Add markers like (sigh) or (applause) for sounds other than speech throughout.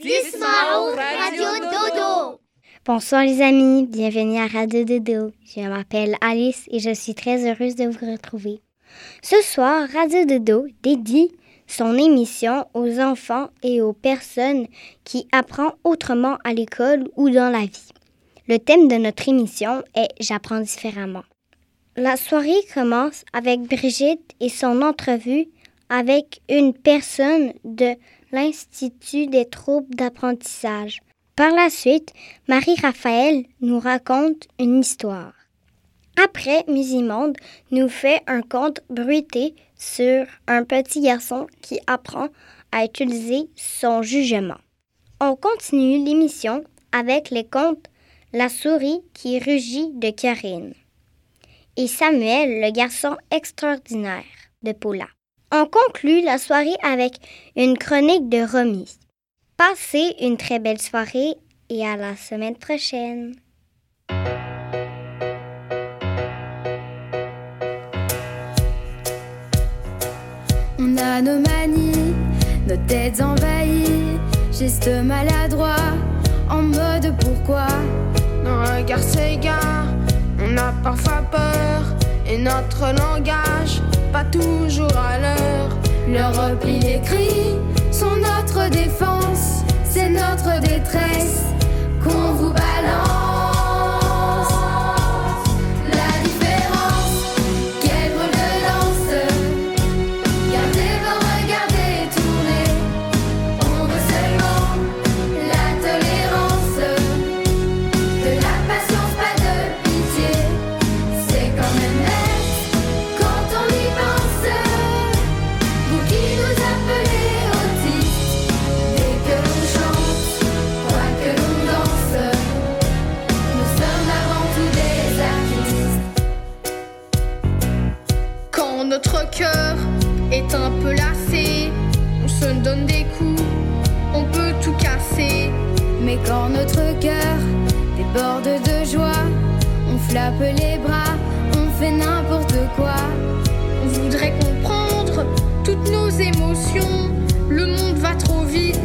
Dismao Radio Dodo. Bonsoir les amis, bienvenue à Radio Dodo. Je m'appelle Alice et je suis très heureuse de vous retrouver. Ce soir, Radio Dodo dédie son émission aux enfants et aux personnes qui apprennent autrement à l'école ou dans la vie. Le thème de notre émission est J'apprends différemment. La soirée commence avec Brigitte et son entrevue avec une personne de l'Institut des troubles d'apprentissage. Par la suite, Marie-Raphaël nous raconte une histoire. Après, Musimonde nous fait un conte bruité sur un petit garçon qui apprend à utiliser son jugement. On continue l'émission avec les contes La souris qui rugit de Karine et Samuel, le garçon extraordinaire de Paula. On conclut la soirée avec une chronique de Romy. Passez une très belle soirée et à la semaine prochaine. On a nos manies, nos têtes envahies, gestes maladroits, en mode pourquoi? Nos regards s'égarent, on a parfois peur, et notre langage, pas toujours à l'heure. Le repli des cris sont notre défense, c'est notre détresse qu'on vous balance. Cœur est un peu lassé, on se donne des coups, on peut tout casser. Mais quand notre cœur déborde de joie, on flappe les bras, on fait n'importe quoi. On voudrait comprendre toutes nos émotions, le monde va trop vite.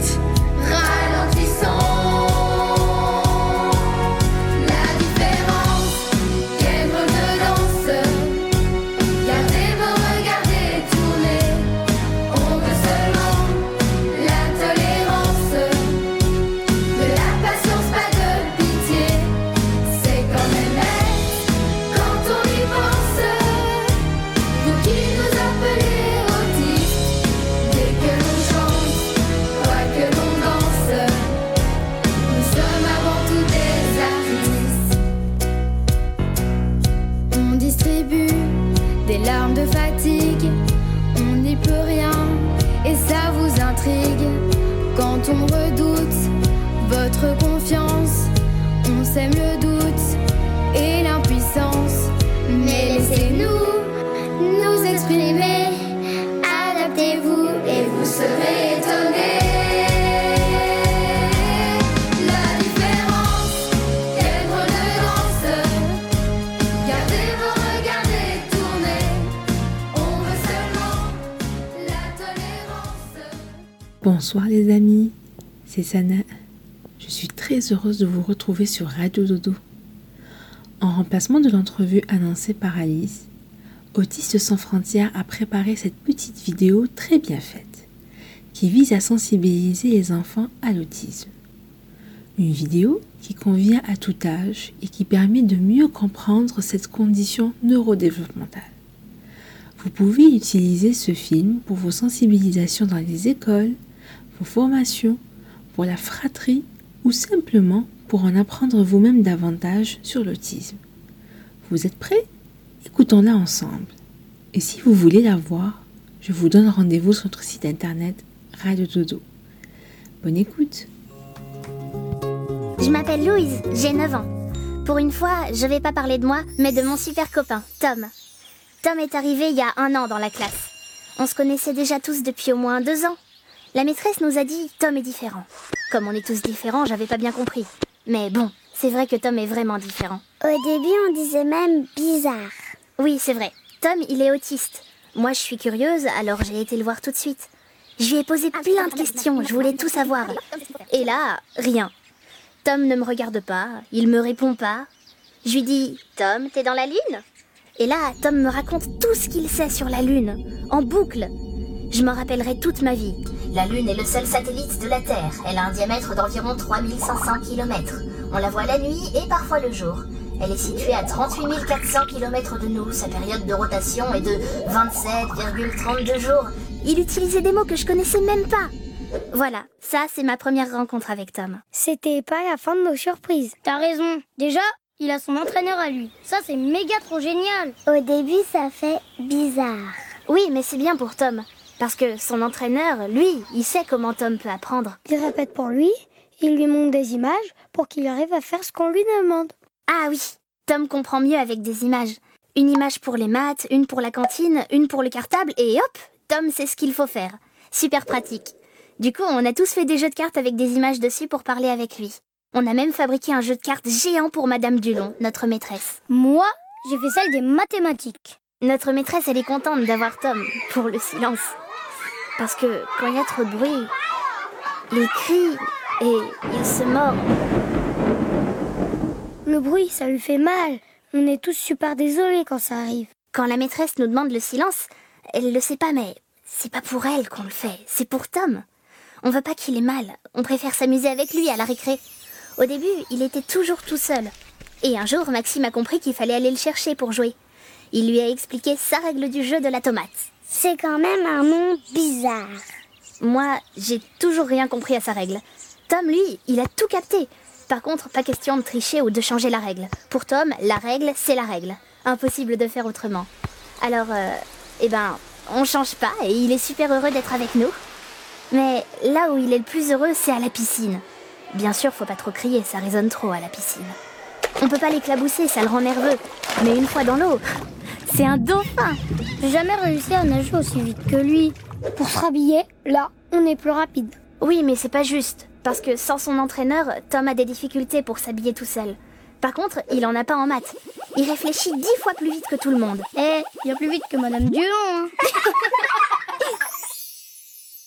Heureuse de vous retrouver sur Radio Dodo. En remplacement de l'entrevue annoncée par Alice, Autistes sans frontières a préparé cette petite vidéo très bien faite qui vise à sensibiliser les enfants à l'autisme. Une vidéo qui convient à tout âge et qui permet de mieux comprendre cette condition neurodéveloppementale. Vous pouvez utiliser ce film pour vos sensibilisations dans les écoles, vos formations, pour la fratrie ou simplement pour en apprendre vous-même davantage sur l'autisme. Vous êtes prêts? Écoutons-la ensemble. Et si vous voulez la voir, je vous donne rendez-vous sur notre site internet Radio Dodo. Bonne écoute Je m'appelle Louise, j'ai 9 ans. Pour une fois, je vais pas parler de moi, mais de mon super copain, Tom. Tom est arrivé il y a un an dans la classe. On se connaissait déjà tous depuis au moins deux ans. La maîtresse nous a dit Tom est différent. Comme on est tous différents, j'avais pas bien compris. Mais bon, c'est vrai que Tom est vraiment différent. Au début, on disait même bizarre. Oui, c'est vrai. Tom, il est autiste. Moi, je suis curieuse, alors j'ai été le voir tout de suite. Je lui ai posé plein de questions, je voulais tout savoir. Et là, rien. Tom ne me regarde pas, il me répond pas. Je lui dis Tom, t'es dans la lune? Et là, Tom me raconte tout ce qu'il sait sur la lune, en boucle. Je m'en rappellerai toute ma vie. La lune est le seul satellite de la Terre. Elle a un diamètre d'environ 3500 km. On la voit la nuit et parfois le jour. Elle est située à 38 400 km de nous. Sa période de rotation est de 27,32 jours. Il utilisait des mots que je connaissais même pas. Voilà, ça c'est ma première rencontre avec Tom. C'était pas la fin de nos surprises. T'as raison. Déjà, il a son entraîneur à lui. Ça, c'est méga trop génial. Au début, ça fait bizarre. Oui, mais c'est bien pour Tom. Parce que son entraîneur, lui, il sait comment Tom peut apprendre. Il répète pour lui, il lui montre des images pour qu'il arrive à faire ce qu'on lui demande. Ah oui, Tom comprend mieux avec des images. Une image pour les maths, une pour la cantine, une pour le cartable, et hop, Tom sait ce qu'il faut faire. Super pratique. Du coup, on a tous fait des jeux de cartes avec des images dessus pour parler avec lui. On a même fabriqué un jeu de cartes géant pour Madame Dulon, notre maîtresse. Moi, j'ai fait celle des mathématiques. Notre maîtresse, elle est contente d'avoir Tom pour le silence. Parce que quand il y a trop de bruit, il crie et il se mord. Le bruit, ça lui fait mal. On est tous super désolés quand ça arrive. Quand la maîtresse nous demande le silence, elle le sait pas, mais c'est pas pour elle qu'on le fait, c'est pour Tom. On veut pas qu'il ait mal, on préfère s'amuser avec lui à la récré. Au début, il était toujours tout seul. Et un jour, Maxime a compris qu'il fallait aller le chercher pour jouer. Il lui a expliqué sa règle du jeu de la tomate. C'est quand même un nom bizarre. Moi, j'ai toujours rien compris à sa règle. Tom, lui, il a tout capté. Par contre, pas question de tricher ou de changer la règle. Pour Tom, la règle, c'est la règle. Impossible de faire autrement. Alors, euh, eh ben, on change pas et il est super heureux d'être avec nous. Mais là où il est le plus heureux, c'est à la piscine. Bien sûr, faut pas trop crier, ça résonne trop à la piscine. On peut pas l'éclabousser, ça le rend nerveux. Mais une fois dans l'eau, c'est un dauphin. J'ai jamais réussi à nager aussi vite que lui. Pour se rhabiller, là, on est plus rapide. Oui, mais c'est pas juste. Parce que sans son entraîneur, Tom a des difficultés pour s'habiller tout seul. Par contre, il en a pas en maths. Il réfléchit dix fois plus vite que tout le monde. Eh, il a plus vite que Madame Dion. Hein. (laughs)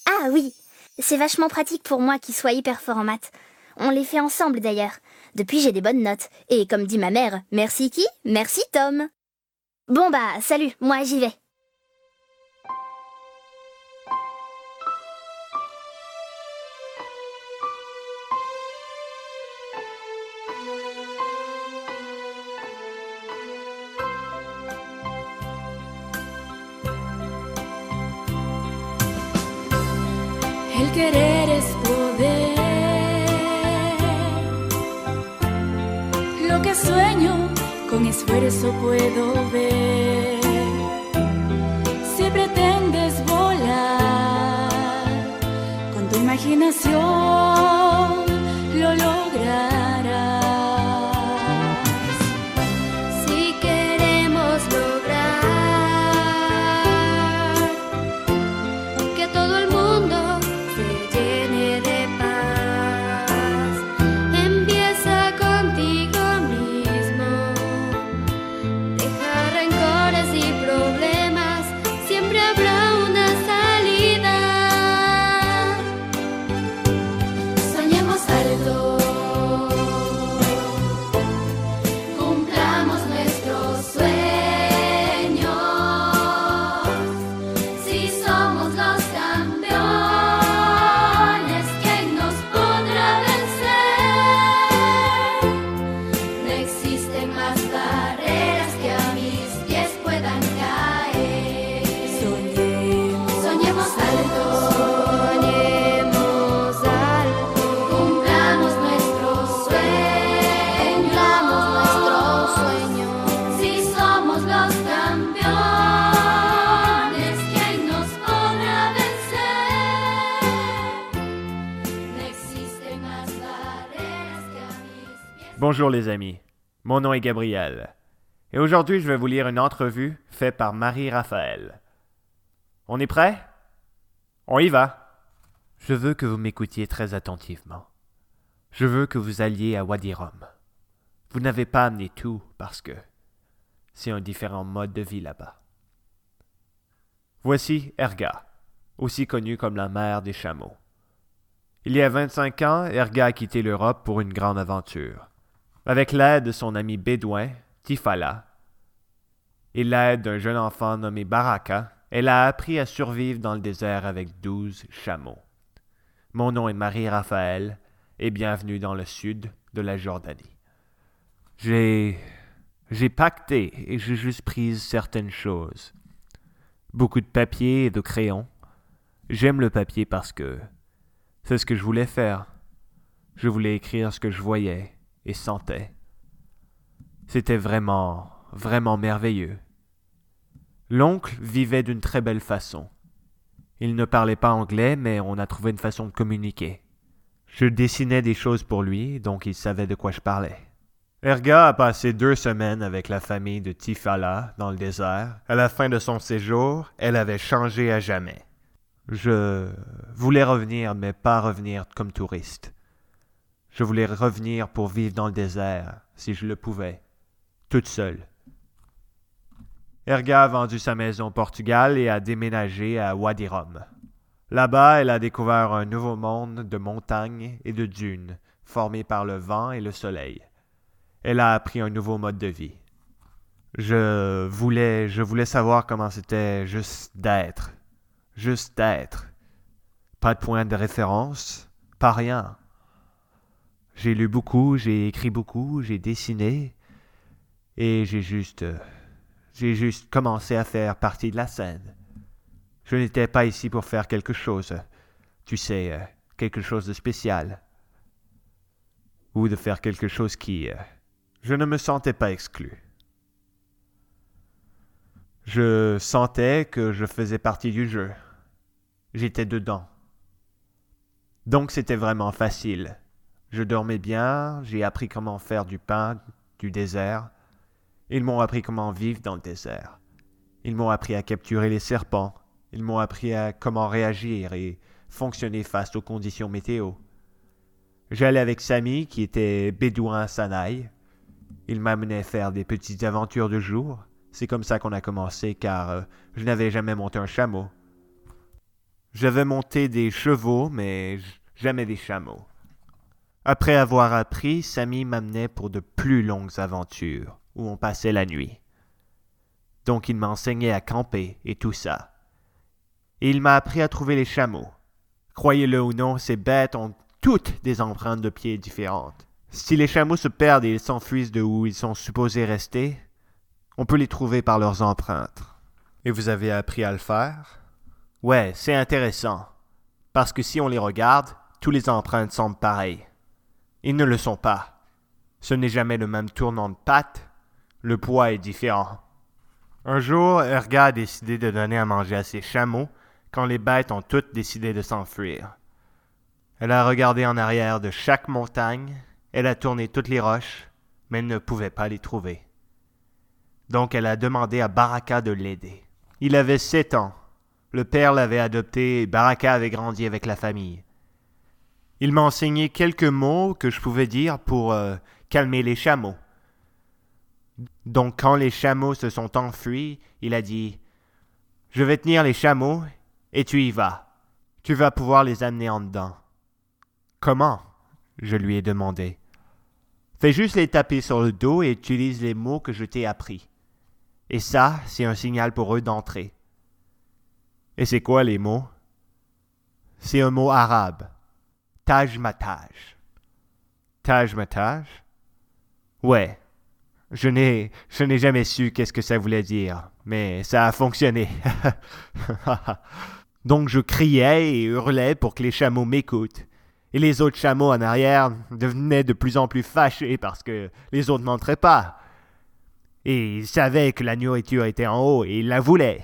ah oui, c'est vachement pratique pour moi qu'il soit hyper fort en maths. On les fait ensemble d'ailleurs. Depuis, j'ai des bonnes notes. Et comme dit ma mère, merci qui? Merci Tom. Bon bah, salut, moi j'y vais. Esfuerzo puedo ver. Si pretendes volar con tu imaginación, Bonjour les amis, mon nom est Gabriel. Et aujourd'hui, je vais vous lire une entrevue faite par Marie-Raphaël. On est prêt On y va. Je veux que vous m'écoutiez très attentivement. Je veux que vous alliez à Wadi Rum. Vous n'avez pas amené tout parce que c'est un différent mode de vie là-bas. Voici Erga, aussi connue comme la mère des chameaux. Il y a 25 ans, Erga a quitté l'Europe pour une grande aventure. Avec l'aide de son ami bédouin, Tifala, et l'aide d'un jeune enfant nommé Baraka, elle a appris à survivre dans le désert avec douze chameaux. Mon nom est Marie-Raphaël et bienvenue dans le sud de la Jordanie. J'ai. J'ai pacté et j'ai juste pris certaines choses. Beaucoup de papier et de crayons. J'aime le papier parce que c'est ce que je voulais faire. Je voulais écrire ce que je voyais et sentais. C'était vraiment, vraiment merveilleux. L'oncle vivait d'une très belle façon. Il ne parlait pas anglais, mais on a trouvé une façon de communiquer. Je dessinais des choses pour lui, donc il savait de quoi je parlais. Erga a passé deux semaines avec la famille de Tifala dans le désert. À la fin de son séjour, elle avait changé à jamais. Je voulais revenir, mais pas revenir comme touriste. Je voulais revenir pour vivre dans le désert, si je le pouvais, toute seule. Erga a vendu sa maison au Portugal et a déménagé à Wadi Rum. Là-bas, elle a découvert un nouveau monde de montagnes et de dunes, formés par le vent et le soleil. Elle a appris un nouveau mode de vie. Je voulais, je voulais savoir comment c'était juste d'être, juste d'être. Pas de point de référence, pas rien. J'ai lu beaucoup, j'ai écrit beaucoup, j'ai dessiné, et j'ai juste, j'ai juste commencé à faire partie de la scène. Je n'étais pas ici pour faire quelque chose, tu sais, quelque chose de spécial, ou de faire quelque chose qui, je ne me sentais pas exclu. Je sentais que je faisais partie du jeu. J'étais dedans. Donc c'était vraiment facile. Je dormais bien, j'ai appris comment faire du pain du désert. Ils m'ont appris comment vivre dans le désert. Ils m'ont appris à capturer les serpents. Ils m'ont appris à comment réagir et fonctionner face aux conditions météo. J'allais avec Samy, qui était bédouin à Sanaï. Il m'amenait faire des petites aventures de jour. C'est comme ça qu'on a commencé, car euh, je n'avais jamais monté un chameau. J'avais monté des chevaux, mais jamais des chameaux. Après avoir appris, Samy m'amenait pour de plus longues aventures, où on passait la nuit. Donc il m'enseignait à camper et tout ça. Et il m'a appris à trouver les chameaux. Croyez-le ou non, ces bêtes ont toutes des empreintes de pieds différentes. Si les chameaux se perdent et ils s'enfuient de où ils sont supposés rester, on peut les trouver par leurs empreintes. Et vous avez appris à le faire? Ouais, c'est intéressant. Parce que si on les regarde, tous les empreintes semblent pareilles. Ils ne le sont pas. Ce n'est jamais le même tournant de pattes. Le poids est différent. Un jour, Erga a décidé de donner à manger à ses chameaux quand les bêtes ont toutes décidé de s'enfuir. Elle a regardé en arrière de chaque montagne, elle a tourné toutes les roches, mais elle ne pouvait pas les trouver. Donc elle a demandé à Baraka de l'aider. Il avait sept ans. Le père l'avait adopté et Baraka avait grandi avec la famille. Il m'a enseigné quelques mots que je pouvais dire pour euh, calmer les chameaux. Donc quand les chameaux se sont enfuis, il a dit Je vais tenir les chameaux et tu y vas. Tu vas pouvoir les amener en dedans. Comment? Je lui ai demandé. Fais juste les taper sur le dos et utilise les mots que je t'ai appris. Et ça, c'est un signal pour eux d'entrer. Et c'est quoi les mots? C'est un mot arabe. Taj mataj. Taj mataj Ouais. Je n'ai, je n'ai jamais su qu'est-ce que ça voulait dire, mais ça a fonctionné. (laughs) Donc je criais et hurlais pour que les chameaux m'écoutent. Et les autres chameaux en arrière devenaient de plus en plus fâchés parce que les autres n'entraient pas. Et ils savaient que la nourriture était en haut et ils la voulaient.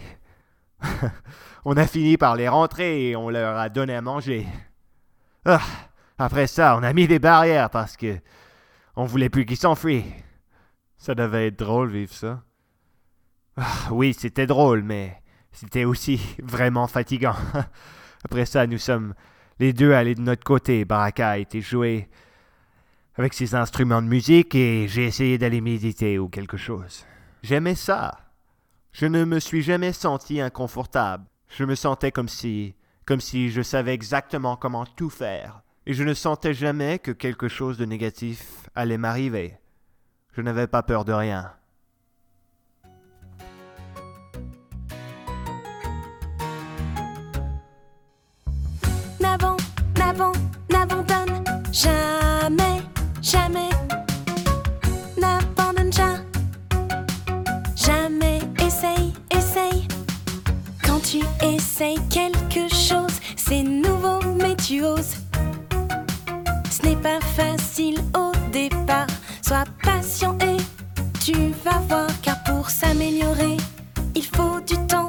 (laughs) on a fini par les rentrer et on leur a donné à manger. Ah, après ça, on a mis des barrières parce que On voulait plus qu'il s'enfuit. Ça devait être drôle vivre ça. Ah, oui, c'était drôle, mais c'était aussi (laughs) vraiment fatigant. (laughs) Après ça, nous sommes les deux allés de notre côté. Baraka a été joué avec ses instruments de musique et j'ai essayé d'aller méditer ou quelque chose. J'aimais ça. Je ne me suis jamais senti inconfortable. Je me sentais comme si comme si je savais exactement comment tout faire, et je ne sentais jamais que quelque chose de négatif allait m'arriver. Je n'avais pas peur de rien. Ce n'est pas facile au départ. Sois patient et tu vas voir, car pour s'améliorer, il faut du temps,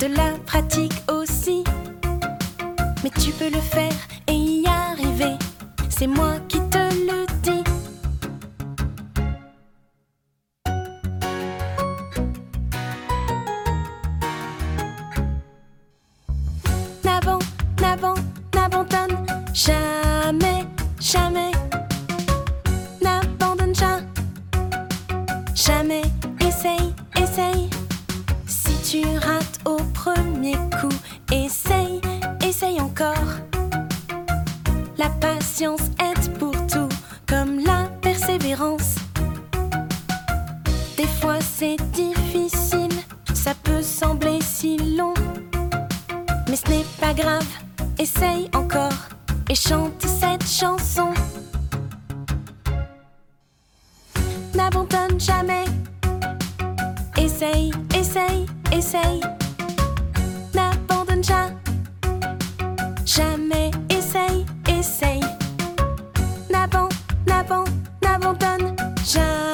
de la pratique aussi. Mais tu peux le faire et y arriver. C'est moi qui jamais, jamais. N'abandonne jamais, jamais. Essaye, essaye. Si tu rates au premier coup, essaye, essaye encore. La patience aide pour tout, comme la persévérance. Des fois c'est difficile, ça peut sembler si long. Mais ce n'est pas grave, essaye encore et chante cette chanson. N'abandonne jamais. Essaye, essaye, essaye. N'abandonne jamais. Jamais, essaye, essaye. N'abandonne, n'abandonne, n'abandonne jamais,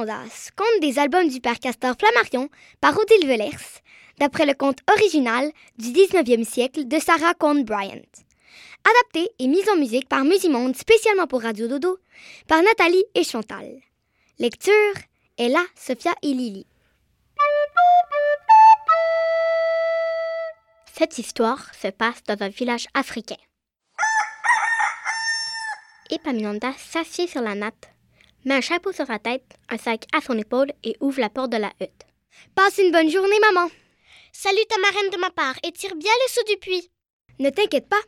Conte des albums du père Castor Flammarion par Odile Velers, d'après le conte original du 19e siècle de Sarah Cohn Bryant. Adapté et mis en musique par Musimonde spécialement pour Radio Dodo, par Nathalie et Chantal. Lecture Ella, Sophia et Lily. Cette histoire se passe dans un village africain. Epaminondas s'assied sur la natte, met un chapeau sur sa tête, un sac à son épaule et ouvre la porte de la hutte. Passe une bonne journée, maman. Salut ta marraine de ma part et tire bien les seaux du puits. Ne t'inquiète pas,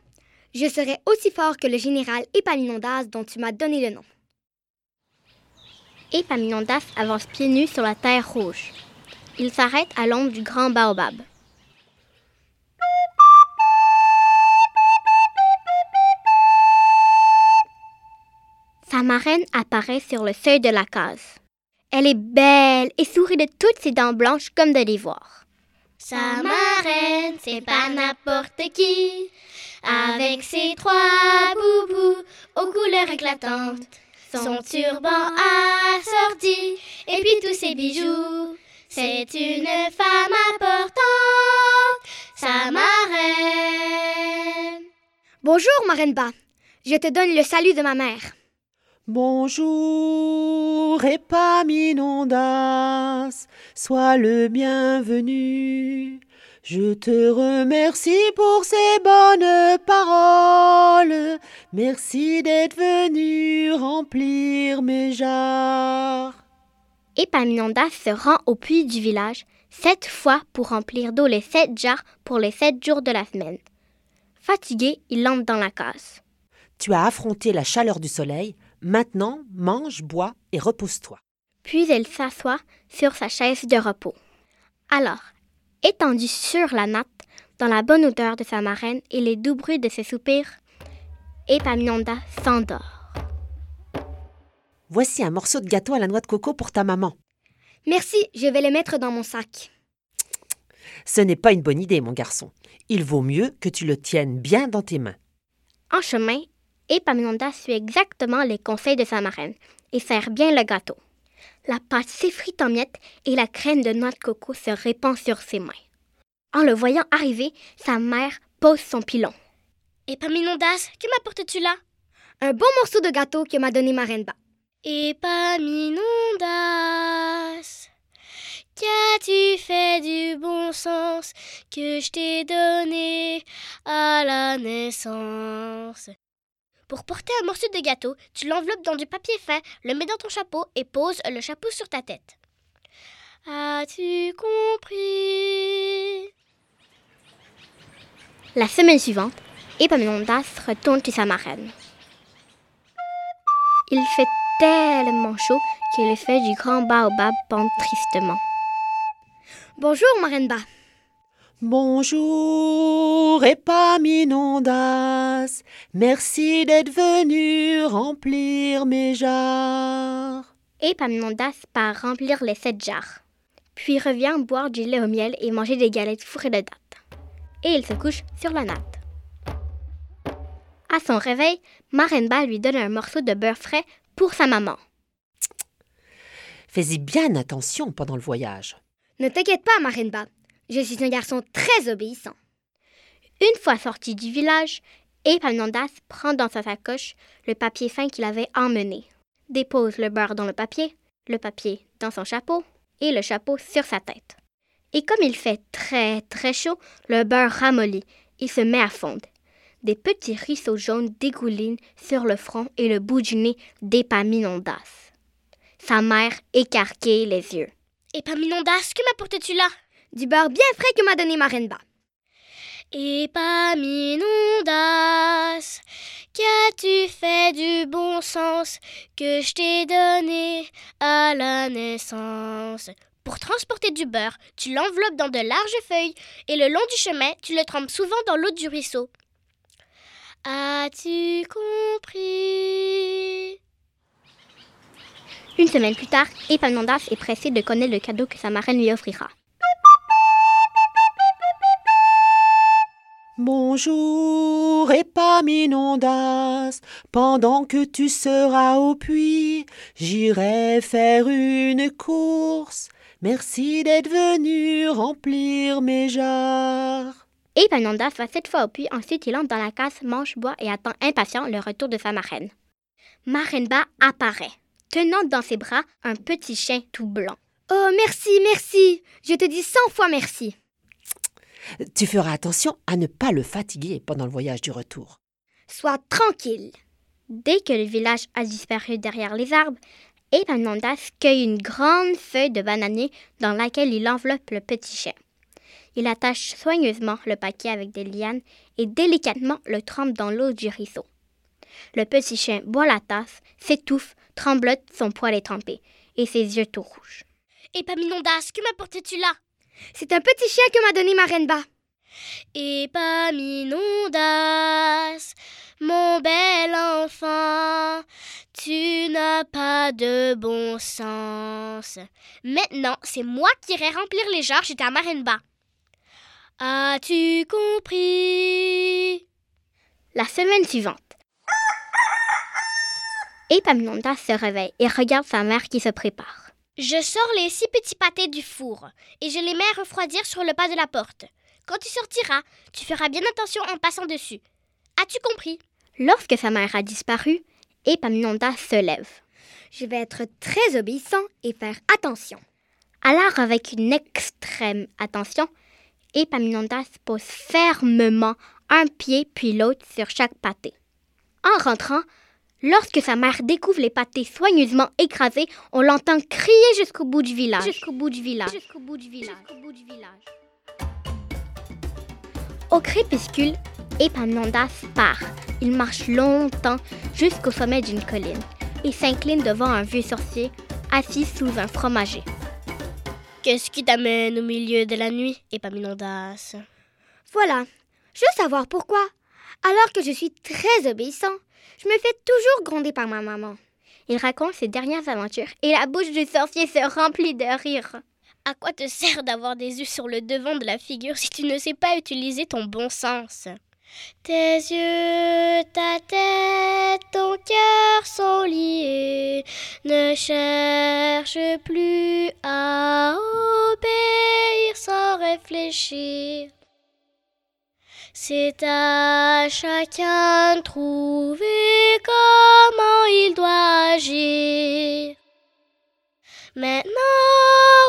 je serai aussi fort que le général Epaminondas dont tu m'as donné le nom. Epaminondas avance pieds nus sur la terre rouge. Il s'arrête à l'ombre du grand baobab. Marraine apparaît sur le seuil de la case. Elle est belle et sourit de toutes ses dents blanches comme de l'ivoire. Sa marraine, c'est pas n'importe qui. Avec ses trois boubous aux couleurs éclatantes, son turban assorti et puis tous ses bijoux. C'est une femme importante, sa marraine. Bonjour, marraine Ba. Je te donne le salut de ma mère. Bonjour, Epaminondas, sois le bienvenu. Je te remercie pour ces bonnes paroles. Merci d'être venu remplir mes jarres. Epaminondas se rend au puits du village sept fois pour remplir d'eau les sept jarres pour les sept jours de la semaine. Fatigué, il entre dans la case. Tu as affronté la chaleur du soleil. Maintenant, mange, bois et repose-toi. Puis elle s'assoit sur sa chaise de repos. Alors, étendue sur la natte, dans la bonne odeur de sa marraine et les doux bruits de ses soupirs, Epaminondas s'endort. Voici un morceau de gâteau à la noix de coco pour ta maman. Merci, je vais le mettre dans mon sac. Ce n'est pas une bonne idée, mon garçon. Il vaut mieux que tu le tiennes bien dans tes mains. En chemin, Epaminondas suit exactement les conseils de sa marraine et serre bien le gâteau. La pâte s'effrite en miettes et la crème de noix de coco se répand sur ses mains. En le voyant arriver, sa mère pose son pilon. Epaminondas, que m'apportes-tu là? Un beau morceau de gâteau que m'a donné ma reine Ba. Epaminondas, qu'as-tu fait du bon sens que je t'ai donné à la naissance? Pour porter un morceau de gâteau, tu l'enveloppes dans du papier fin, le mets dans ton chapeau et poses le chapeau sur ta tête. As-tu compris? La semaine suivante, Epaminondas retourne chez sa marraine. Il fait tellement chaud que feuilles du grand baobab pendent tristement. Bonjour, ma reine Ba. Bonjour, Epaminondas. Merci d'être venu remplir mes jarres. Epaminondas part remplir les sept jarres, puis revient boire du lait au miel et manger des galettes fourrées de dattes. Et il se couche sur la natte. À son réveil, Marenba lui donne un morceau de beurre frais pour sa maman. Fais-y bien attention pendant le voyage. Ne t'inquiète pas, ma reine Ba. Je suis un garçon très obéissant. Une fois sorti du village, Epaminondas prend dans sa sacoche le papier fin qu'il avait emmené, dépose le beurre dans le papier, le papier dans son chapeau et le chapeau sur sa tête. Et comme il fait très très chaud, le beurre ramollit et se met à fondre. Des petits ruisseaux jaunes dégoulinent sur le front et le bout du nez d'Epaminondas. Sa mère écarquille les yeux. Epaminondas, que m'apportes-tu là? Du beurre bien frais que m'a donné ma reine Ba. Epaminondas, qu'as-tu fait du bon sens que je t'ai donné à la naissance? Pour transporter du beurre, tu l'enveloppes dans de larges feuilles et le long du chemin, tu le trempes souvent dans l'eau du ruisseau. As-tu compris? Une semaine plus tard, Epaminondas est pressé de connaître le cadeau que sa marraine lui offrira. Bonjour, Epaminondas. Pendant que tu seras au puits, j'irai faire une course. Merci d'être venu remplir mes jarres. Epaminondas va cette fois au puits, ensuite il entre dans la case, mange, boit et attend impatient le retour de sa marraine. Marenba apparaît, tenant dans ses bras un petit chien tout blanc. Oh, merci, merci. Je te dis cent fois merci. Tu feras attention à ne pas le fatiguer pendant le voyage du retour. Sois tranquille. Dès que le village a disparu derrière les arbres, Epaminondas cueille une grande feuille de bananier dans laquelle il enveloppe le petit chien. Il attache soigneusement le paquet avec des lianes et délicatement le trempe dans l'eau du ruisseau. Le petit chien boit la tasse, s'étouffe, tremblote, son poil est trempé, et ses yeux tout rouges. Epaminondas, que m'apportes-tu là? C'est un petit chien que m'a donné ma reine Ba. Epaminondas, mon bel enfant, tu n'as pas de bon sens. Maintenant, c'est moi qui irai remplir les jarres chez ta marraine bas. As-tu compris? La semaine suivante, Epaminondas se réveille et regarde sa mère qui se prépare. Je sors les six petits pâtés du four et je les mets à refroidir sur le pas de la porte. Quand tu sortiras, tu feras bien attention en passant dessus. As-tu compris? Lorsque sa mère a disparu, Epaminondas se lève. Je vais être très obéissant et faire attention. Alors, avec une extrême attention, Epaminondas pose fermement un pied puis l'autre sur chaque pâté. En rentrant, lorsque sa mère découvre les pâtés soigneusement écrasés, on l'entend crier jusqu'au bout du village. Jusqu'au bout du village. Jusqu'au bout du village. Jusqu'au bout du village. Au crépuscule, Epaminondas part. Il marche longtemps jusqu'au sommet d'une colline et s'incline devant un vieux sorcier assis sous un fromager. Qu'est-ce qui t'amène au milieu de la nuit, Epaminondas Voilà. Je veux savoir pourquoi. Alors que je suis très obéissant, je me fais toujours gronder par ma maman. Il raconte ses dernières aventures et la bouche du sorcier se remplit de rire. À quoi te sert d'avoir des yeux sur le devant de la figure si tu ne sais pas utiliser ton bon sens? Tes yeux, ta tête, ton cœur sont liés. Ne cherche plus à obéir sans réfléchir. C'est à chacun de trouver comment il doit agir. Maintenant,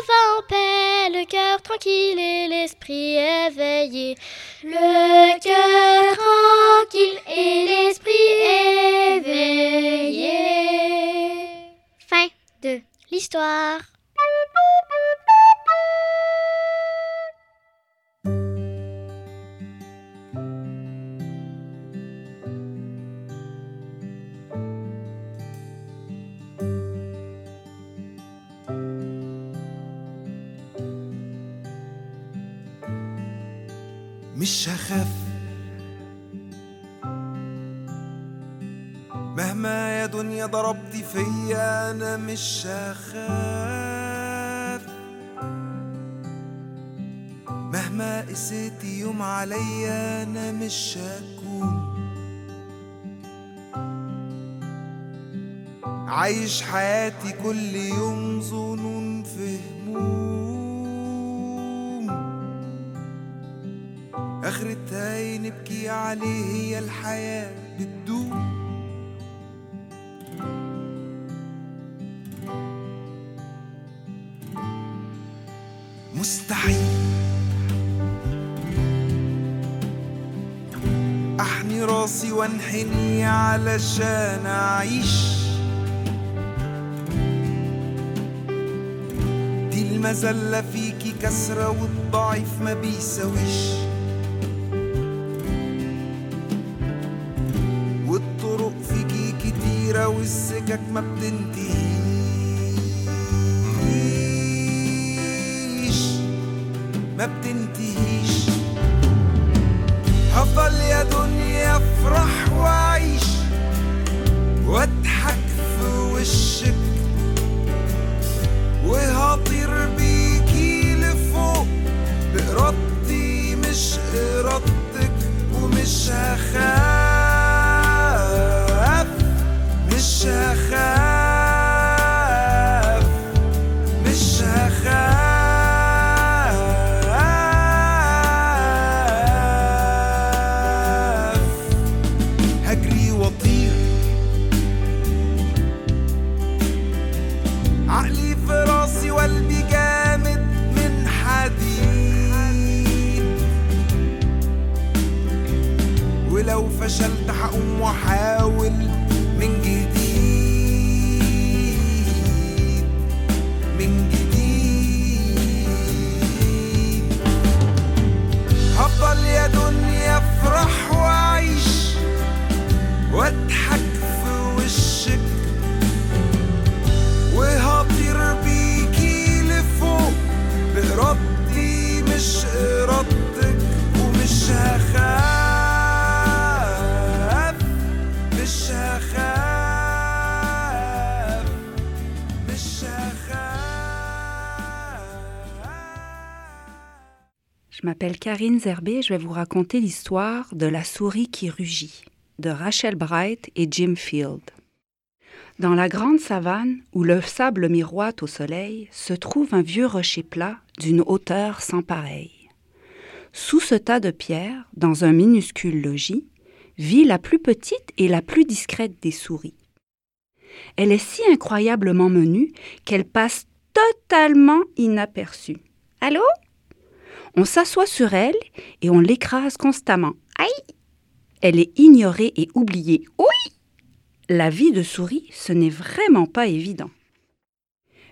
va en paix, le cœur tranquille et l'esprit éveillé. Le cœur tranquille et l'esprit éveillé. Fin de l'histoire. مش هخاف مهما قسيتي يوم عليا أنا مش هكون عايش حياتي كل يوم ظنون في هموم. اخرتها نبكي عليه هي الحياة. علشان أعيش. دي المذلة فيكي كسرة والضعيف ما بيساويش. والطرق فيكي كتيرة والسكك ما بتنتهيش. ما بتنتهيش. هفضل يا دنيا افرح وأعيش. واضحك في وشك وهطير بيكي لفوق. بإرادتي مش إرادتك ومش هخاف. Je m'appelle Karine Zerbé et je vais vous raconter l'histoire de La souris qui rugit de Rachel Bright et Jim Field. Dans la grande savane où le sable miroite au soleil se trouve un vieux rocher plat d'une hauteur sans pareille. Sous ce tas de pierres, dans un minuscule logis, vit la plus petite et la plus discrète des souris. Elle est si incroyablement menue qu'elle passe totalement inaperçue. Allô? On s'assoit sur elle et on l'écrase constamment. Aïe Elle est ignorée et oubliée. Oui La vie de souris, ce n'est vraiment pas évident.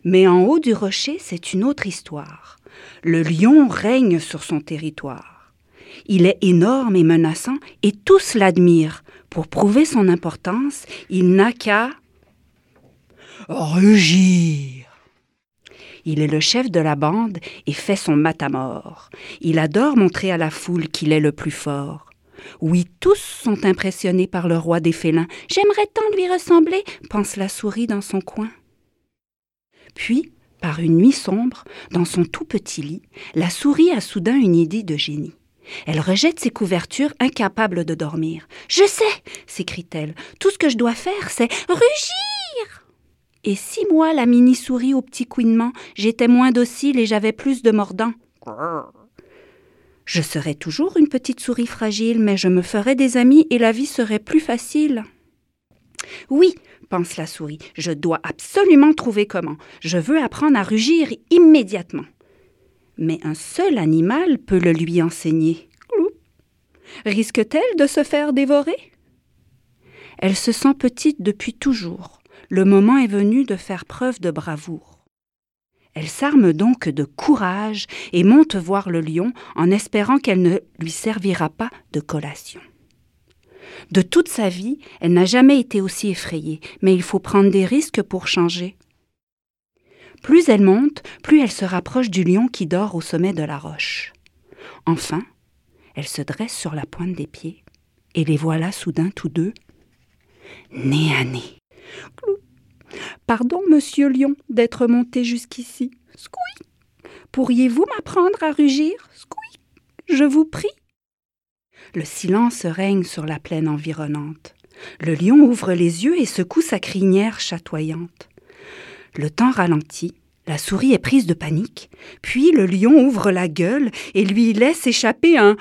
Mais en haut du rocher, c'est une autre histoire. Le lion règne sur son territoire. Il est énorme et menaçant et tous l'admirent. Pour prouver son importance, il n'a qu'à rugir. Il est le chef de la bande et fait son matamor. Il adore montrer à la foule qu'il est le plus fort. Oui, tous sont impressionnés par le roi des félins. J'aimerais tant lui ressembler, pense la souris dans son coin. Puis, par une nuit sombre, dans son tout petit lit, la souris a soudain une idée de génie. Elle rejette ses couvertures, incapable de dormir. Je sais, s'écrie-t-elle. Tout ce que je dois faire, c'est rugir. Et si moi, la mini-souris au petit couinement, j'étais moins docile et j'avais plus de mordants? Je serais toujours une petite souris fragile, mais je me ferais des amis et la vie serait plus facile. Oui, pense la souris, je dois absolument trouver comment. Je veux apprendre à rugir immédiatement. Mais un seul animal peut le lui enseigner. Risque-t-elle de se faire dévorer? Elle se sent petite depuis toujours. Le moment est venu de faire preuve de bravoure. Elle s'arme donc de courage et monte voir le lion en espérant qu'elle ne lui servira pas de collation. De toute sa vie, elle n'a jamais été aussi effrayée, mais il faut prendre des risques pour changer. Plus elle monte, plus elle se rapproche du lion qui dort au sommet de la roche. Enfin, elle se dresse sur la pointe des pieds, et les voilà soudain tous deux, nez à nez. Pardon, monsieur lion, d'être monté jusqu'ici. Squeak. Pourriez-vous m'apprendre à rugir? Squeak. Je vous prie. Le silence règne sur la plaine environnante. Le lion ouvre les yeux et secoue sa crinière chatoyante. Le temps ralentit, la souris est prise de panique, puis le lion ouvre la gueule et lui laisse échapper un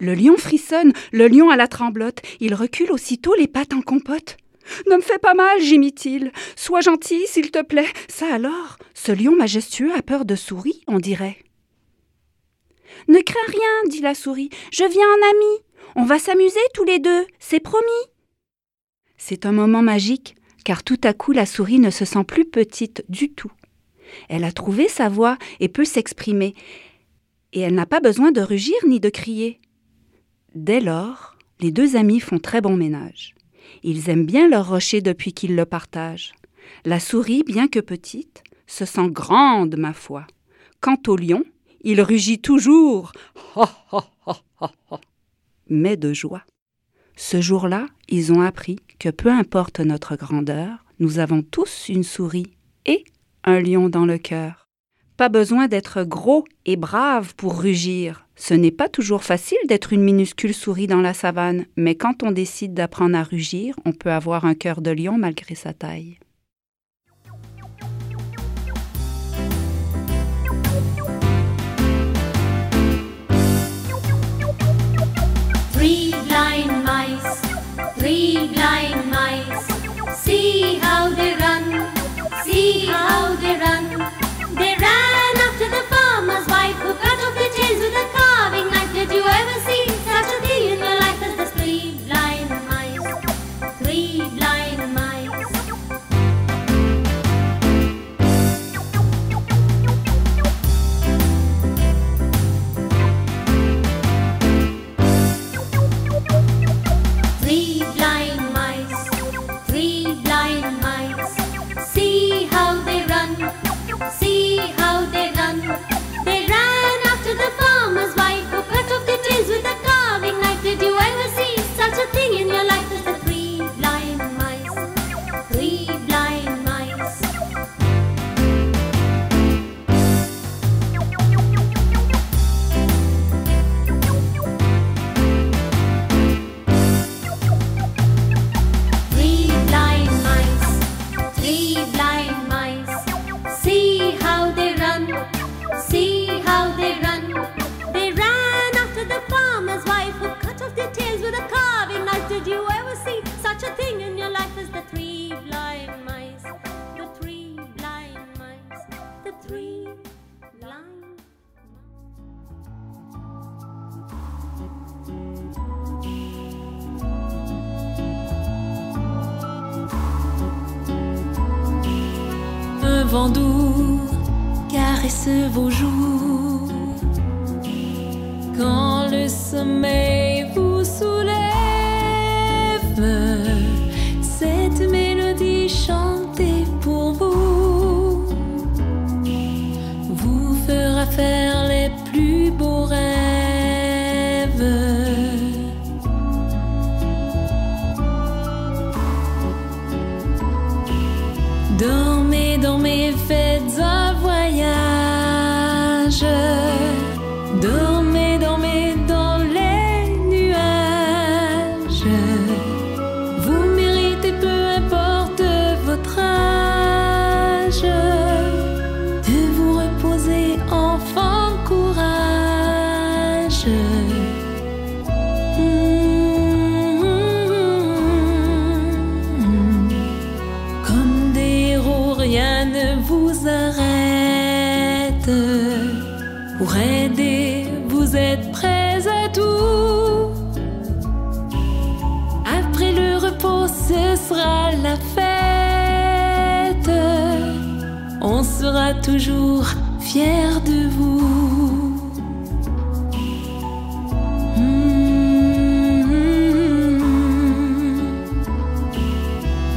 Le lion frissonne, le lion à la tremblote, il recule aussitôt les pattes en compote. Ne me fais pas mal, gémit-il. Sois gentil, s'il te plaît. Ça alors, ce lion majestueux a peur de souris, on dirait. Ne crains rien, dit la souris. Je viens en ami. On va s'amuser tous les deux, c'est promis. C'est un moment magique, car tout à coup la souris ne se sent plus petite du tout. Elle a trouvé sa voix et peut s'exprimer, et elle n'a pas besoin de rugir ni de crier. Dès lors, les deux amis font très bon ménage. Ils aiment bien leur rocher depuis qu'ils le partagent. La souris, bien que petite, se sent grande, ma foi. Quant au lion, il rugit toujours, mais de joie. Ce jour-là, ils ont appris que peu importe notre grandeur, nous avons tous une souris et un lion dans le cœur. Pas besoin d'être gros et brave pour rugir. Ce n'est pas toujours facile d'être une minuscule souris dans la savane, mais quand on décide d'apprendre à rugir, on peut avoir un cœur de lion malgré sa taille. Vent caresse vos joues. Quand le sommeil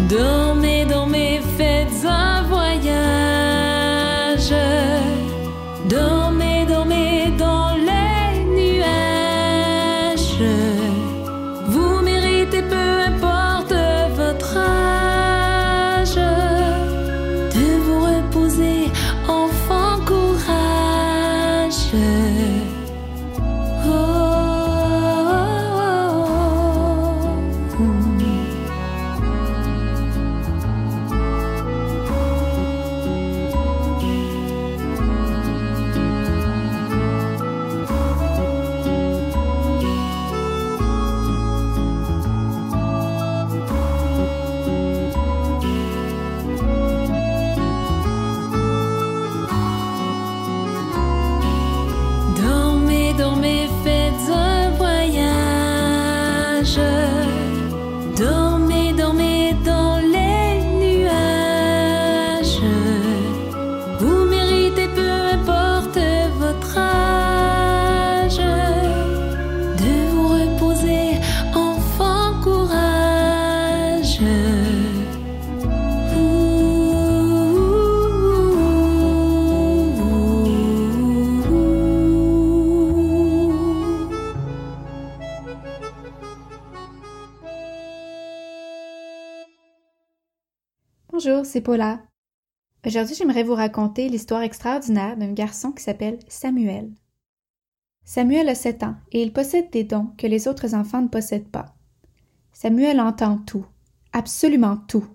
don't Paula. Aujourd'hui, j'aimerais vous raconter l'histoire extraordinaire d'un garçon qui s'appelle Samuel. Samuel a 7 ans et il possède des dons que les autres enfants ne possèdent pas. Samuel entend tout, absolument tout.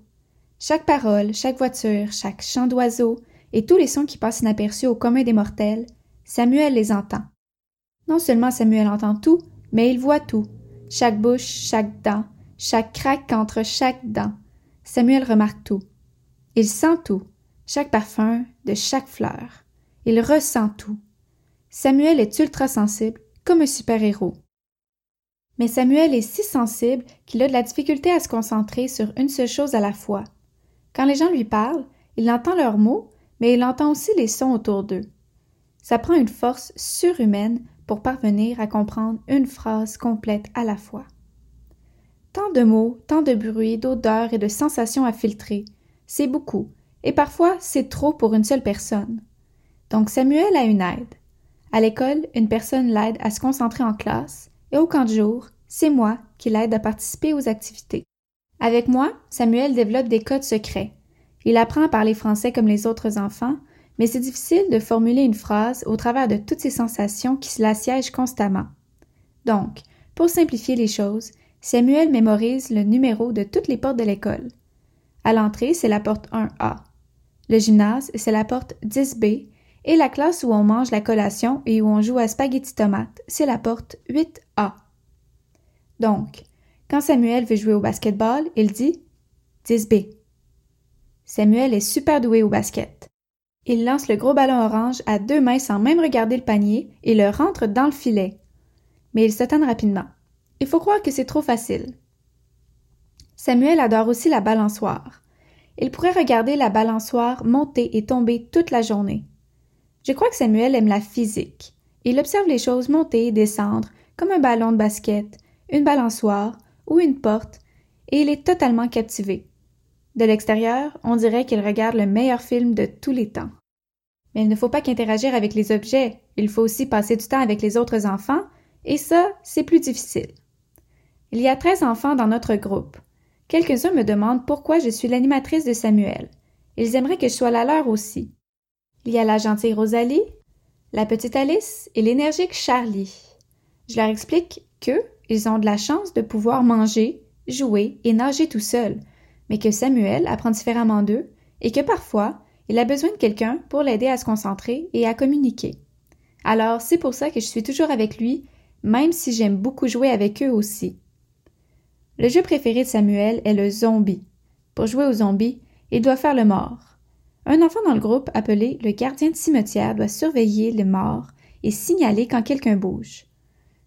Chaque parole, chaque voiture, chaque chant d'oiseau et tous les sons qui passent inaperçus au commun des mortels, Samuel les entend. Non seulement Samuel entend tout, mais il voit tout. Chaque bouche, chaque dent, chaque craque entre chaque dent. Samuel remarque tout. Il sent tout, chaque parfum de chaque fleur. Il ressent tout. Samuel est ultra sensible, comme un super-héros. Mais Samuel est si sensible qu'il a de la difficulté à se concentrer sur une seule chose à la fois. Quand les gens lui parlent, il entend leurs mots, mais il entend aussi les sons autour d'eux. Ça prend une force surhumaine pour parvenir à comprendre une phrase complète à la fois. Tant de mots, tant de bruits, d'odeurs et de sensations à filtrer, c'est beaucoup, et parfois c'est trop pour une seule personne. Donc Samuel a une aide. À l'école, une personne l'aide à se concentrer en classe, et au camp de jour, c'est moi qui l'aide à participer aux activités. Avec moi, Samuel développe des codes secrets. Il apprend à parler français comme les autres enfants, mais c'est difficile de formuler une phrase au travers de toutes ces sensations qui l'assiègent constamment. Donc, pour simplifier les choses, Samuel mémorise le numéro de toutes les portes de l'école. À l'entrée, c'est la porte 1A. Le gymnase, c'est la porte 10B. Et la classe où on mange la collation et où on joue à spaghetti tomate, c'est la porte 8A. Donc, quand Samuel veut jouer au basketball, il dit 10B. Samuel est super doué au basket. Il lance le gros ballon orange à deux mains sans même regarder le panier et le rentre dans le filet. Mais il s'étonne rapidement. Il faut croire que c'est trop facile. Samuel adore aussi la balançoire. Il pourrait regarder la balançoire monter et tomber toute la journée. Je crois que Samuel aime la physique. Il observe les choses monter et descendre, comme un ballon de basket, une balançoire ou une porte, et il est totalement captivé. De l'extérieur, on dirait qu'il regarde le meilleur film de tous les temps. Mais il ne faut pas qu'interagir avec les objets, il faut aussi passer du temps avec les autres enfants, et ça, c'est plus difficile. Il y a treize enfants dans notre groupe. Quelques-uns me demandent pourquoi je suis l'animatrice de Samuel. Ils aimeraient que je sois la leur aussi. Il y a la gentille Rosalie, la petite Alice et l'énergique Charlie. Je leur explique que ils ont de la chance de pouvoir manger, jouer et nager tout seuls, mais que Samuel apprend différemment d'eux et que parfois il a besoin de quelqu'un pour l'aider à se concentrer et à communiquer. Alors c'est pour ça que je suis toujours avec lui, même si j'aime beaucoup jouer avec eux aussi. Le jeu préféré de Samuel est le zombie. Pour jouer au zombie, il doit faire le mort. Un enfant dans le groupe appelé le gardien de cimetière doit surveiller le mort et signaler quand quelqu'un bouge.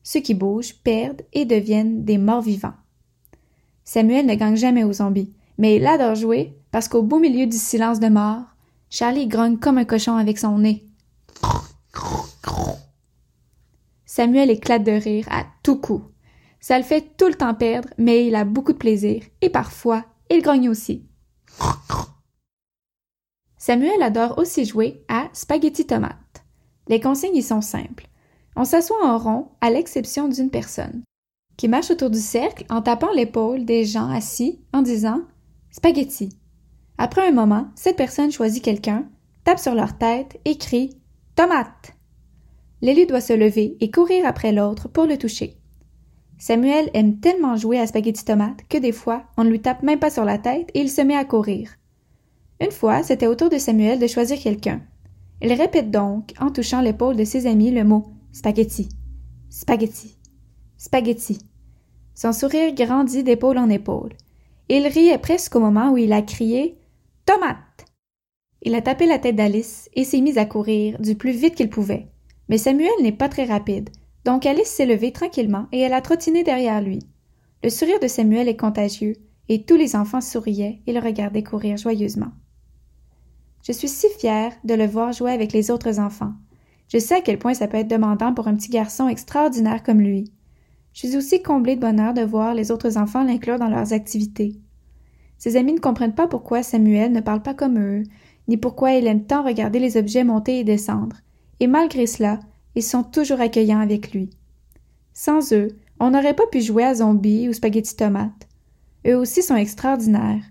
Ceux qui bougent perdent et deviennent des morts vivants. Samuel ne gagne jamais aux zombies, mais il adore jouer parce qu'au beau milieu du silence de mort, Charlie grogne comme un cochon avec son nez. Samuel éclate de rire à tout coup. Ça le fait tout le temps perdre, mais il a beaucoup de plaisir, et parfois, il grogne aussi. Samuel adore aussi jouer à spaghetti tomate. Les consignes y sont simples. On s'assoit en rond, à l'exception d'une personne, qui marche autour du cercle en tapant l'épaule des gens assis en disant Spaghetti. Après un moment, cette personne choisit quelqu'un, tape sur leur tête et crie Tomate. L'élu doit se lever et courir après l'autre pour le toucher. Samuel aime tellement jouer à spaghetti tomate que des fois, on ne lui tape même pas sur la tête et il se met à courir. Une fois, c'était au tour de Samuel de choisir quelqu'un. Il répète donc, en touchant l'épaule de ses amis, le mot spaghetti, spaghetti, spaghetti. Son sourire grandit d'épaule en épaule. Il riait presque au moment où il a crié Tomate. Il a tapé la tête d'Alice et s'est mis à courir du plus vite qu'il pouvait. Mais Samuel n'est pas très rapide, donc Alice s'est levée tranquillement et elle a trottiné derrière lui. Le sourire de Samuel est contagieux, et tous les enfants souriaient et le regardaient courir joyeusement. Je suis si fière de le voir jouer avec les autres enfants. Je sais à quel point ça peut être demandant pour un petit garçon extraordinaire comme lui. Je suis aussi comblée de bonheur de voir les autres enfants l'inclure dans leurs activités. Ses amis ne comprennent pas pourquoi Samuel ne parle pas comme eux, ni pourquoi il aime tant regarder les objets monter et descendre, et malgré cela, ils sont toujours accueillants avec lui. Sans eux, on n'aurait pas pu jouer à zombie ou spaghetti tomate. Eux aussi sont extraordinaires,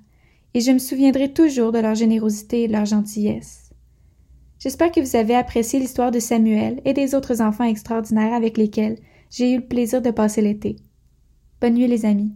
et je me souviendrai toujours de leur générosité et de leur gentillesse. J'espère que vous avez apprécié l'histoire de Samuel et des autres enfants extraordinaires avec lesquels j'ai eu le plaisir de passer l'été. Bonne nuit les amis.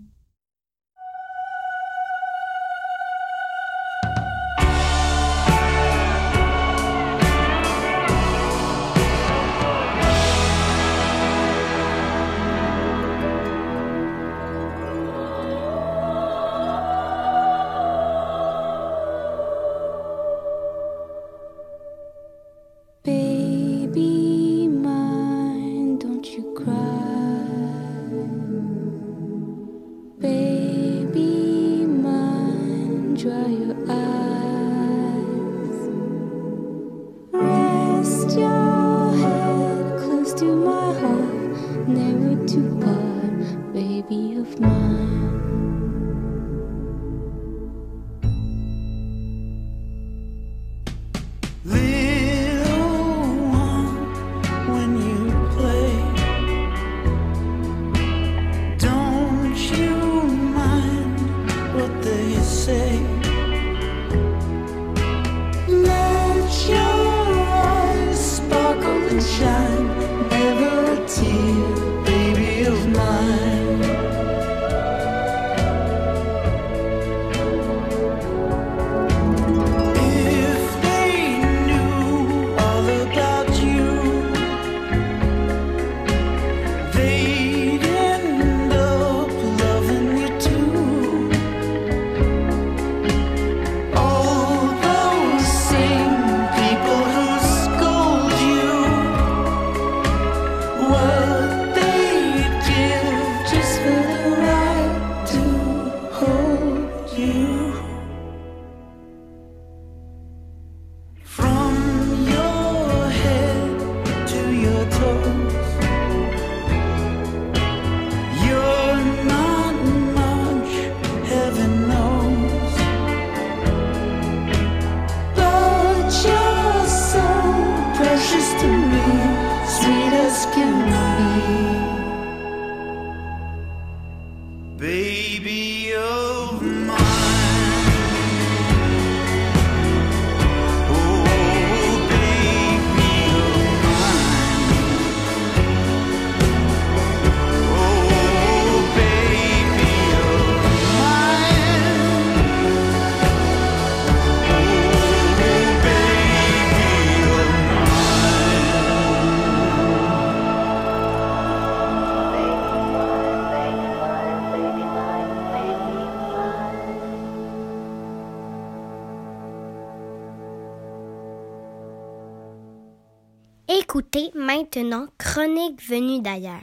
Chronique venue d'ailleurs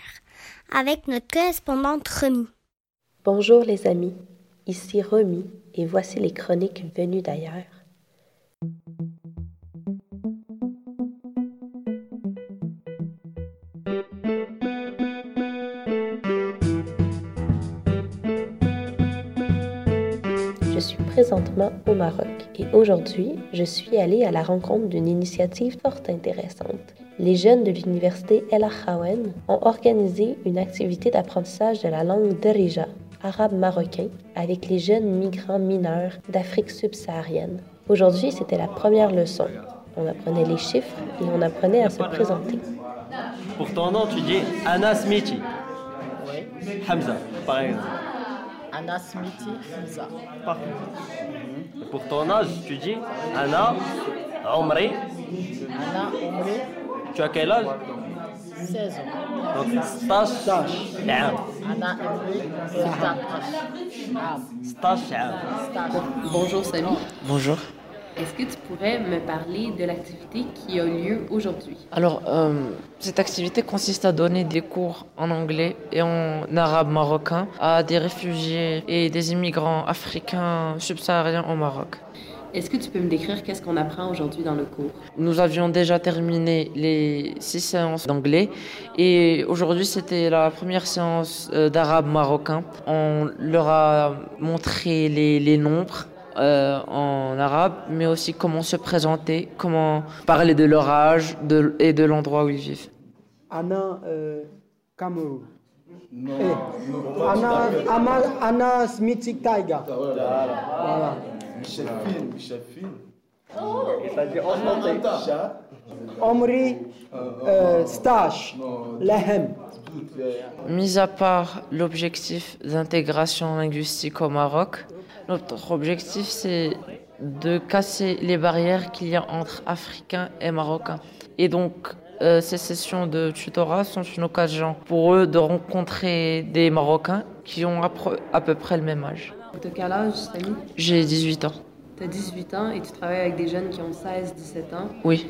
avec notre correspondante Remy. Bonjour les amis, ici Remy et voici les chroniques venues d'ailleurs. Je suis présentement au Maroc et aujourd'hui, je suis allée à la rencontre d'une initiative fort intéressante. Les jeunes de l'université El Akhawen ont organisé une activité d'apprentissage de la langue Darija, arabe marocain, avec les jeunes migrants mineurs d'Afrique subsaharienne. Aujourd'hui, c'était la première leçon. On apprenait les chiffres et on apprenait à se présenter. Pour ton nom, tu dis Anas Miti. Hamza, par exemple. Anas Miti Hamza. Et pour ton âge, tu dis Anna Omri. Anna Omri. Tu as quel âge 16 ans. Donc 16 عام. Anna Omri 16 16 عام. Bonjour Samy. Bonjour. Est-ce que tu pourrais me parler de l'activité qui a lieu aujourd'hui? Alors, euh, cette activité consiste à donner des cours en anglais et en arabe marocain à des réfugiés et des immigrants africains subsahariens au Maroc. Est-ce que tu peux me décrire qu'est-ce qu'on apprend aujourd'hui dans le cours? Nous avions déjà terminé les six séances d'anglais et aujourd'hui c'était la première séance euh, d'arabe marocain. On leur a montré les, les nombres euh, en arabe, mais aussi comment se présenter, comment parler de leur âge de, et de l'endroit où ils vivent. Anna euh, Cameroun. Eh, Anna, Anna, Anna Smitic Taiga. Voilà. Michel Fine, Michel Fine. Omri euh, Stache. Lehem. Mis à part l'objectif d'intégration linguistique au Maroc, notre objectif c'est de casser les barrières qu'il y a entre Africains et Marocains. Et donc, euh, ces sessions de tutorat sont une occasion pour eux de rencontrer des Marocains qui ont à peu près le même âge. Quel âge, Samy? J'ai 18 ans. Tu as 18 ans et tu travailles avec des jeunes qui ont 16-17 ans? Oui,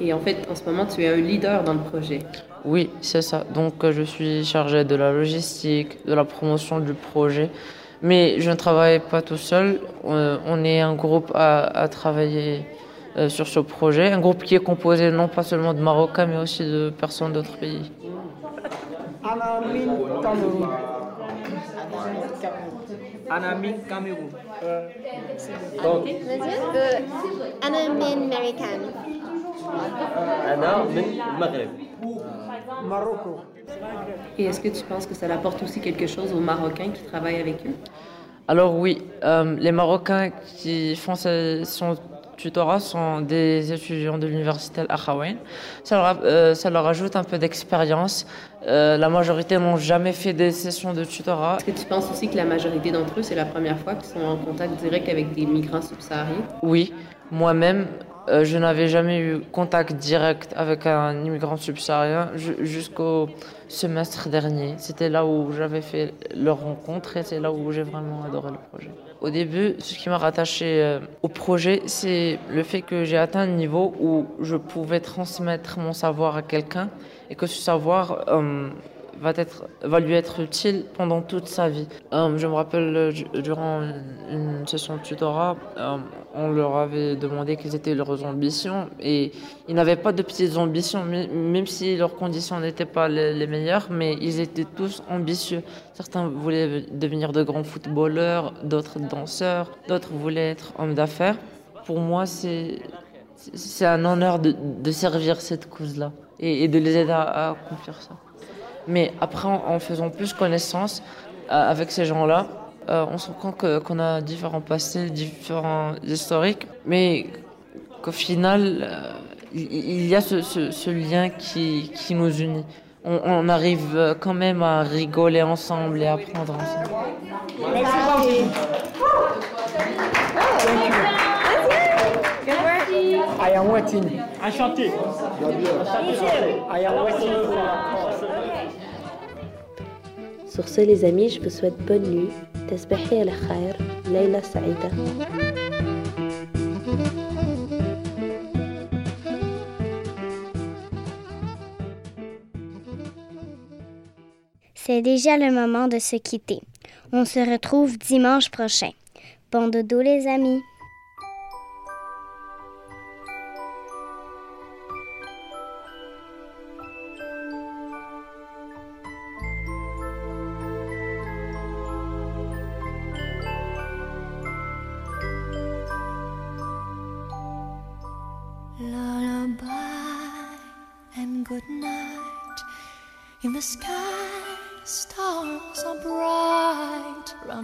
Et en fait, en ce moment, tu es un leader dans le projet. oui, c'est ça. Donc, euh, je suis chargée de la logistique, de la promotion du projet. Mais je ne travaille pas tout seul. Euh, on est un groupe à, à travailler euh, sur ce projet. Un groupe qui est composé non pas seulement de Marocains, mais aussi de personnes d'autres pays. Anamine Cameroun. Euh, Donc. Euh, Anamine ben American. Anamine ben Maghreb. Marocco. Et est-ce que tu penses que ça apporte aussi quelque chose aux Marocains qui travaillent avec eux? Alors oui, euh, les Marocains qui font ce, son tutorat sont des étudiants de l'université Al-Akhawin. Euh, ça, leur ajoute un peu d'expérience euh, la majorité n'ont jamais fait des sessions de tutorat. Est-ce que tu penses aussi que la majorité d'entre eux, c'est la première fois qu'ils sont en contact direct avec des migrants subsahariens? Oui, moi-même, euh, je n'avais jamais eu contact direct avec un immigrant subsaharien ju- jusqu'au semestre dernier. C'était là où j'avais fait leur rencontre et c'est là où j'ai vraiment adoré le projet. Au début, ce qui m'a rattaché euh, au projet, c'est le fait que j'ai atteint un niveau où je pouvais transmettre mon savoir à quelqu'un et que ce savoir euh, va, lui être utile pendant toute sa vie. Euh, je me rappelle, euh, du- durant une, session de tutorat, on leur avait demandé quelles étaient leurs ambitions et ils n'avaient pas de petites ambitions, même si leurs conditions n'étaient pas les, meilleures, mais ils étaient tous ambitieux. Certains voulaient devenir de grands footballeurs, d'autres danseurs, d'autres voulaient être hommes d'affaires. Pour moi, c'est un honneur de servir cette cause-là et, et de les aider à, à accomplir ça. Mais après, en, en faisant plus connaissance euh, avec ces gens-là, euh, on se rend compte que- qu'on a différents passés, différents historiques, mais qu'au final, euh, il, y a ce, ce- ce lien qui, qui nous unit. On, on arrive quand même à rigoler ensemble et à apprendre ensemble. I am Ayaouatine. Enchanté. Sur ce, les amis, je vous souhaite bonne nuit. Tasbahi al khair, Leila Saïda. C'est déjà le moment de se quitter. On se retrouve dimanche prochain. Bon dodo les amis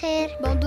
berger.